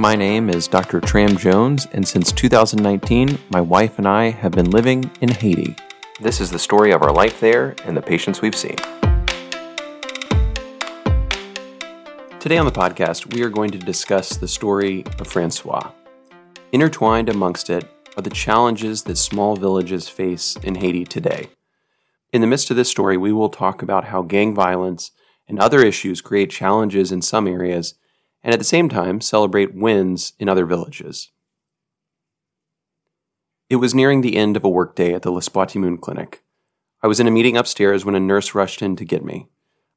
My name is Dr. Tram Jones, and since 2019, my wife and I have been living in Haiti. This is the story of our life there and the patients we've seen. Today on the podcast, we are going to discuss the story of Francois. Intertwined amongst it are the challenges that small villages face in Haiti today. In the midst of this story, we will talk about how gang violence and other issues create challenges in some areas and at the same time celebrate wins in other villages. It was nearing the end of a workday at the L'Espoir-Ti-Moun Clinic. I was in a meeting upstairs when a nurse rushed in to get me.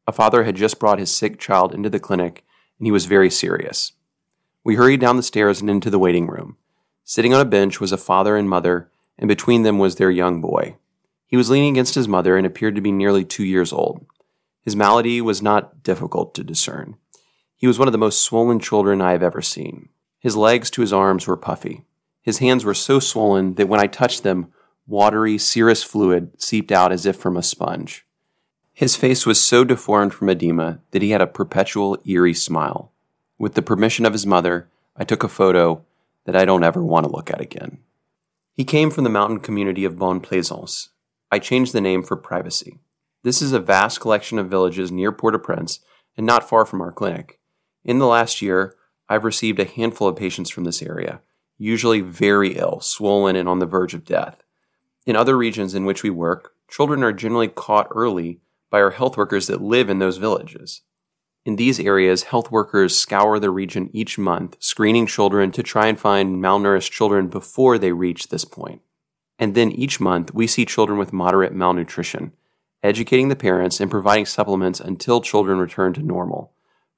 A father had just brought his sick child into the clinic, and he was very serious. We hurried down the stairs and into the waiting room. Sitting on a bench was a father and mother, and between them was their young boy. He was leaning against his mother and appeared to be nearly two years old. His malady was not difficult to discern. He was one of the most swollen children I have ever seen. His legs to his arms were puffy. His hands were so swollen that when I touched them, watery, serous fluid seeped out as if from a sponge. His face was so deformed from edema that he had a perpetual eerie smile. With the permission of his mother, I took a photo that I don't ever want to look at again. He came from the mountain community of Bonne Plaisance. I changed the name for privacy. This is a vast collection of villages near Port au Prince and not far from our clinic. In the last year, I've received a handful of patients from this area, usually very ill, swollen, and on the verge of death. In other regions in which we work, children are generally caught early by our health workers that live in those villages. In these areas, health workers scour the region each month, screening children to try and find malnourished children before they reach this point. And then each month, we see children with moderate malnutrition, educating the parents and providing supplements until children return to normal.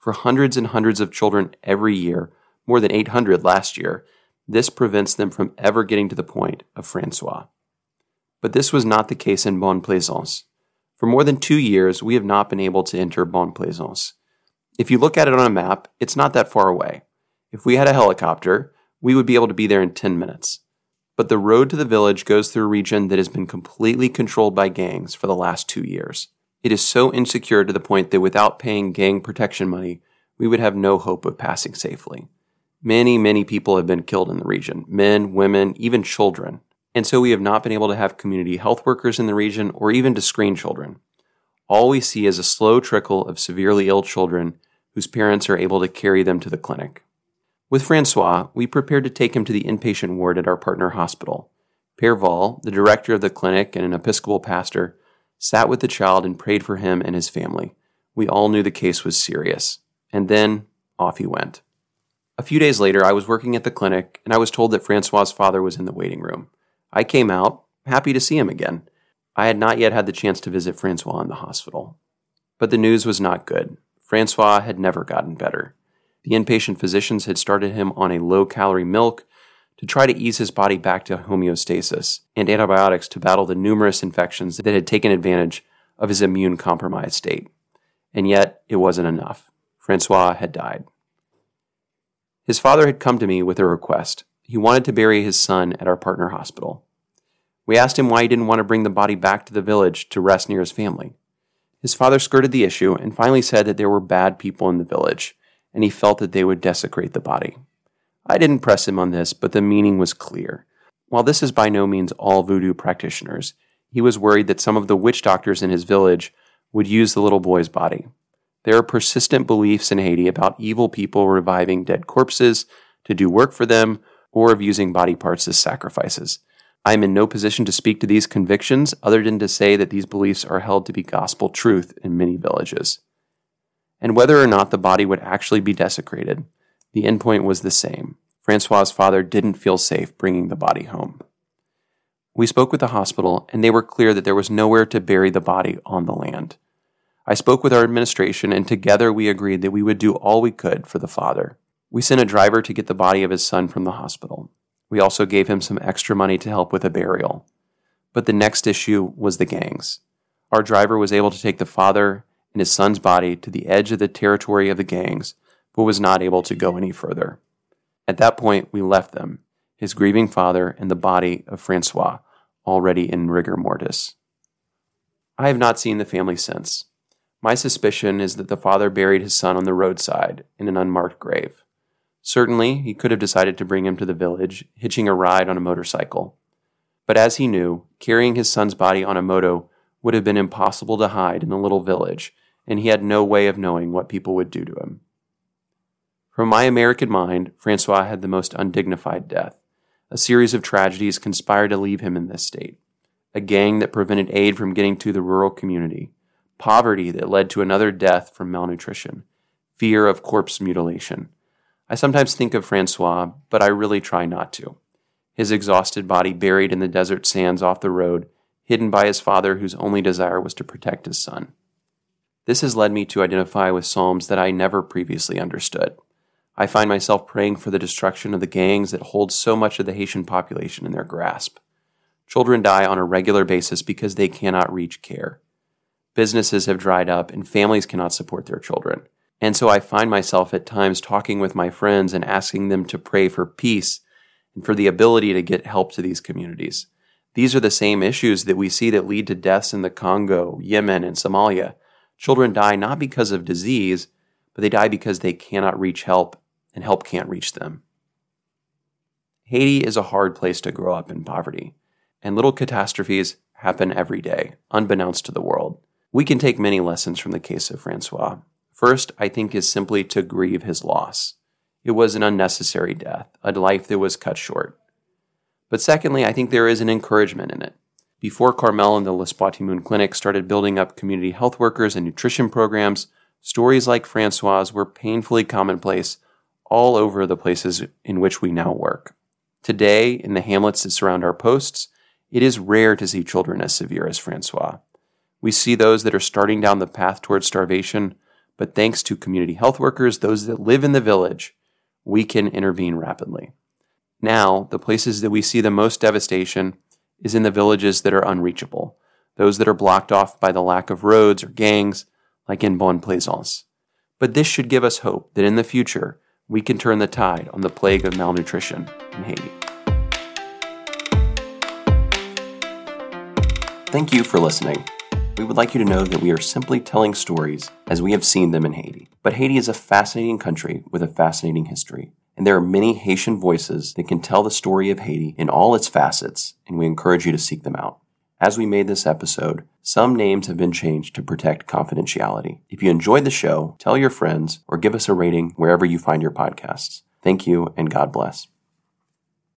For hundreds and hundreds of children every year, more than 800 last year, this prevents them from ever getting to the point of Francois. But this was not the case in Bonne Plaisance. For more than two years, we have not been able to enter Bonne Plaisance. If you look at it on a map, it's not that far away. If we had a helicopter, we would be able to be there in 10 minutes. But the road to the village goes through a region that has been completely controlled by gangs for the last two years. It is so insecure to the point that without paying gang protection money, we would have no hope of passing safely. Many, many people have been killed in the region men, women, even children. And so we have not been able to have community health workers in the region or even to screen children. All we see is a slow trickle of severely ill children whose parents are able to carry them to the clinic. With Francois, we prepared to take him to the inpatient ward at our partner hospital. Père Val, the director of the clinic and an Episcopal pastor, sat with the child and prayed for him and his family. We all knew the case was serious. And then off he went. A few days later, I was working at the clinic and I was told that Francois's father was in the waiting room. I came out, happy to see him again. I had not yet had the chance to visit Francois in the hospital. But the news was not good. Francois had never gotten better. The inpatient physicians had started him on a low calorie milk to try to ease his body back to homeostasis and antibiotics to battle the numerous infections that had taken advantage of his immune compromised state. And yet, it wasn't enough. Francois had died. His father had come to me with a request. He wanted to bury his son at our partner hospital. We asked him why he didn't want to bring the body back to the village to rest near his family. His father skirted the issue and finally said that there were bad people in the village, and he felt that they would desecrate the body. I didn't press him on this, but the meaning was clear. While this is by no means all voodoo practitioners, he was worried that some of the witch doctors in his village would use the little boy's body. There are persistent beliefs in Haiti about evil people reviving dead corpses to do work for them or of using body parts as sacrifices. I am in no position to speak to these convictions other than to say that these beliefs are held to be gospel truth in many villages. And whether or not the body would actually be desecrated, the endpoint was the same. Francois's father didn't feel safe bringing the body home. We spoke with the hospital, and they were clear that there was nowhere to bury the body on the land. I spoke with our administration, and together we agreed that we would do all we could for the father. We sent a driver to get the body of his son from the hospital. We also gave him some extra money to help with a burial. But the next issue was the gangs. Our driver was able to take the father and his son's body to the edge of the territory of the gangs, but was not able to go any further. At that point, we left them, his grieving father and the body of Francois, already in rigor mortis. I have not seen the family since. My suspicion is that the father buried his son on the roadside in an unmarked grave. Certainly, he could have decided to bring him to the village, hitching a ride on a motorcycle. But as he knew, carrying his son's body on a moto would have been impossible to hide in the little village, and he had no way of knowing what people would do to him. From my American mind, Francois had the most undignified death. A series of tragedies conspired to leave him in this state. A gang that prevented aid from getting to the rural community. Poverty that led to another death from malnutrition. Fear of corpse mutilation I sometimes think of Francois, but I really try not to. His exhausted body buried in the desert sands off the road, hidden by his father whose only desire was to protect his son. This has led me to identify with Psalms that I never previously understood. I find myself praying for the destruction of the gangs that hold so much of the Haitian population in their grasp. Children die on a regular basis because they cannot reach care. Businesses have dried up and families cannot support their children. And so I find myself at times talking with my friends and asking them to pray for peace and for the ability to get help to these communities. These are the same issues that we see that lead to deaths in the Congo, Yemen, and Somalia. Children die not because of disease, but they die because they cannot reach help and help can't reach them. Haiti is a hard place to grow up in poverty, and little catastrophes happen every day, unbeknownst to the world. We can take many lessons from the case of Francois. First, I think, is simply to grieve his loss. It was an unnecessary death, a life that was cut short. But secondly, I think there is an encouragement in it. Before Carmel and the L'Espoir-Ti-Moun Clinic started building up community health workers and nutrition programs, stories like Francois were painfully commonplace all over the places in which we now work. Today, in the hamlets that surround our posts, it is rare to see children as severe as Francois. We see those that are starting down the path towards starvation but thanks to community health workers, those that live in the village, we can intervene rapidly. Now, the places that we see the most devastation is in the villages that are unreachable, those that are blocked off by the lack of roads or gangs, like in Bonne Plaisance. But this should give us hope that in the future, we can turn the tide on the plague of malnutrition in Haiti. Thank you for listening. We would like you to know that we are simply telling stories as we have seen them in Haiti. But Haiti is a fascinating country with a fascinating history. And there are many Haitian voices that can tell the story of Haiti in all its facets, and we encourage you to seek them out. As we made this episode, some names have been changed to protect confidentiality. If you enjoyed the show, tell your friends or give us a rating wherever you find your podcasts. Thank you, and God bless.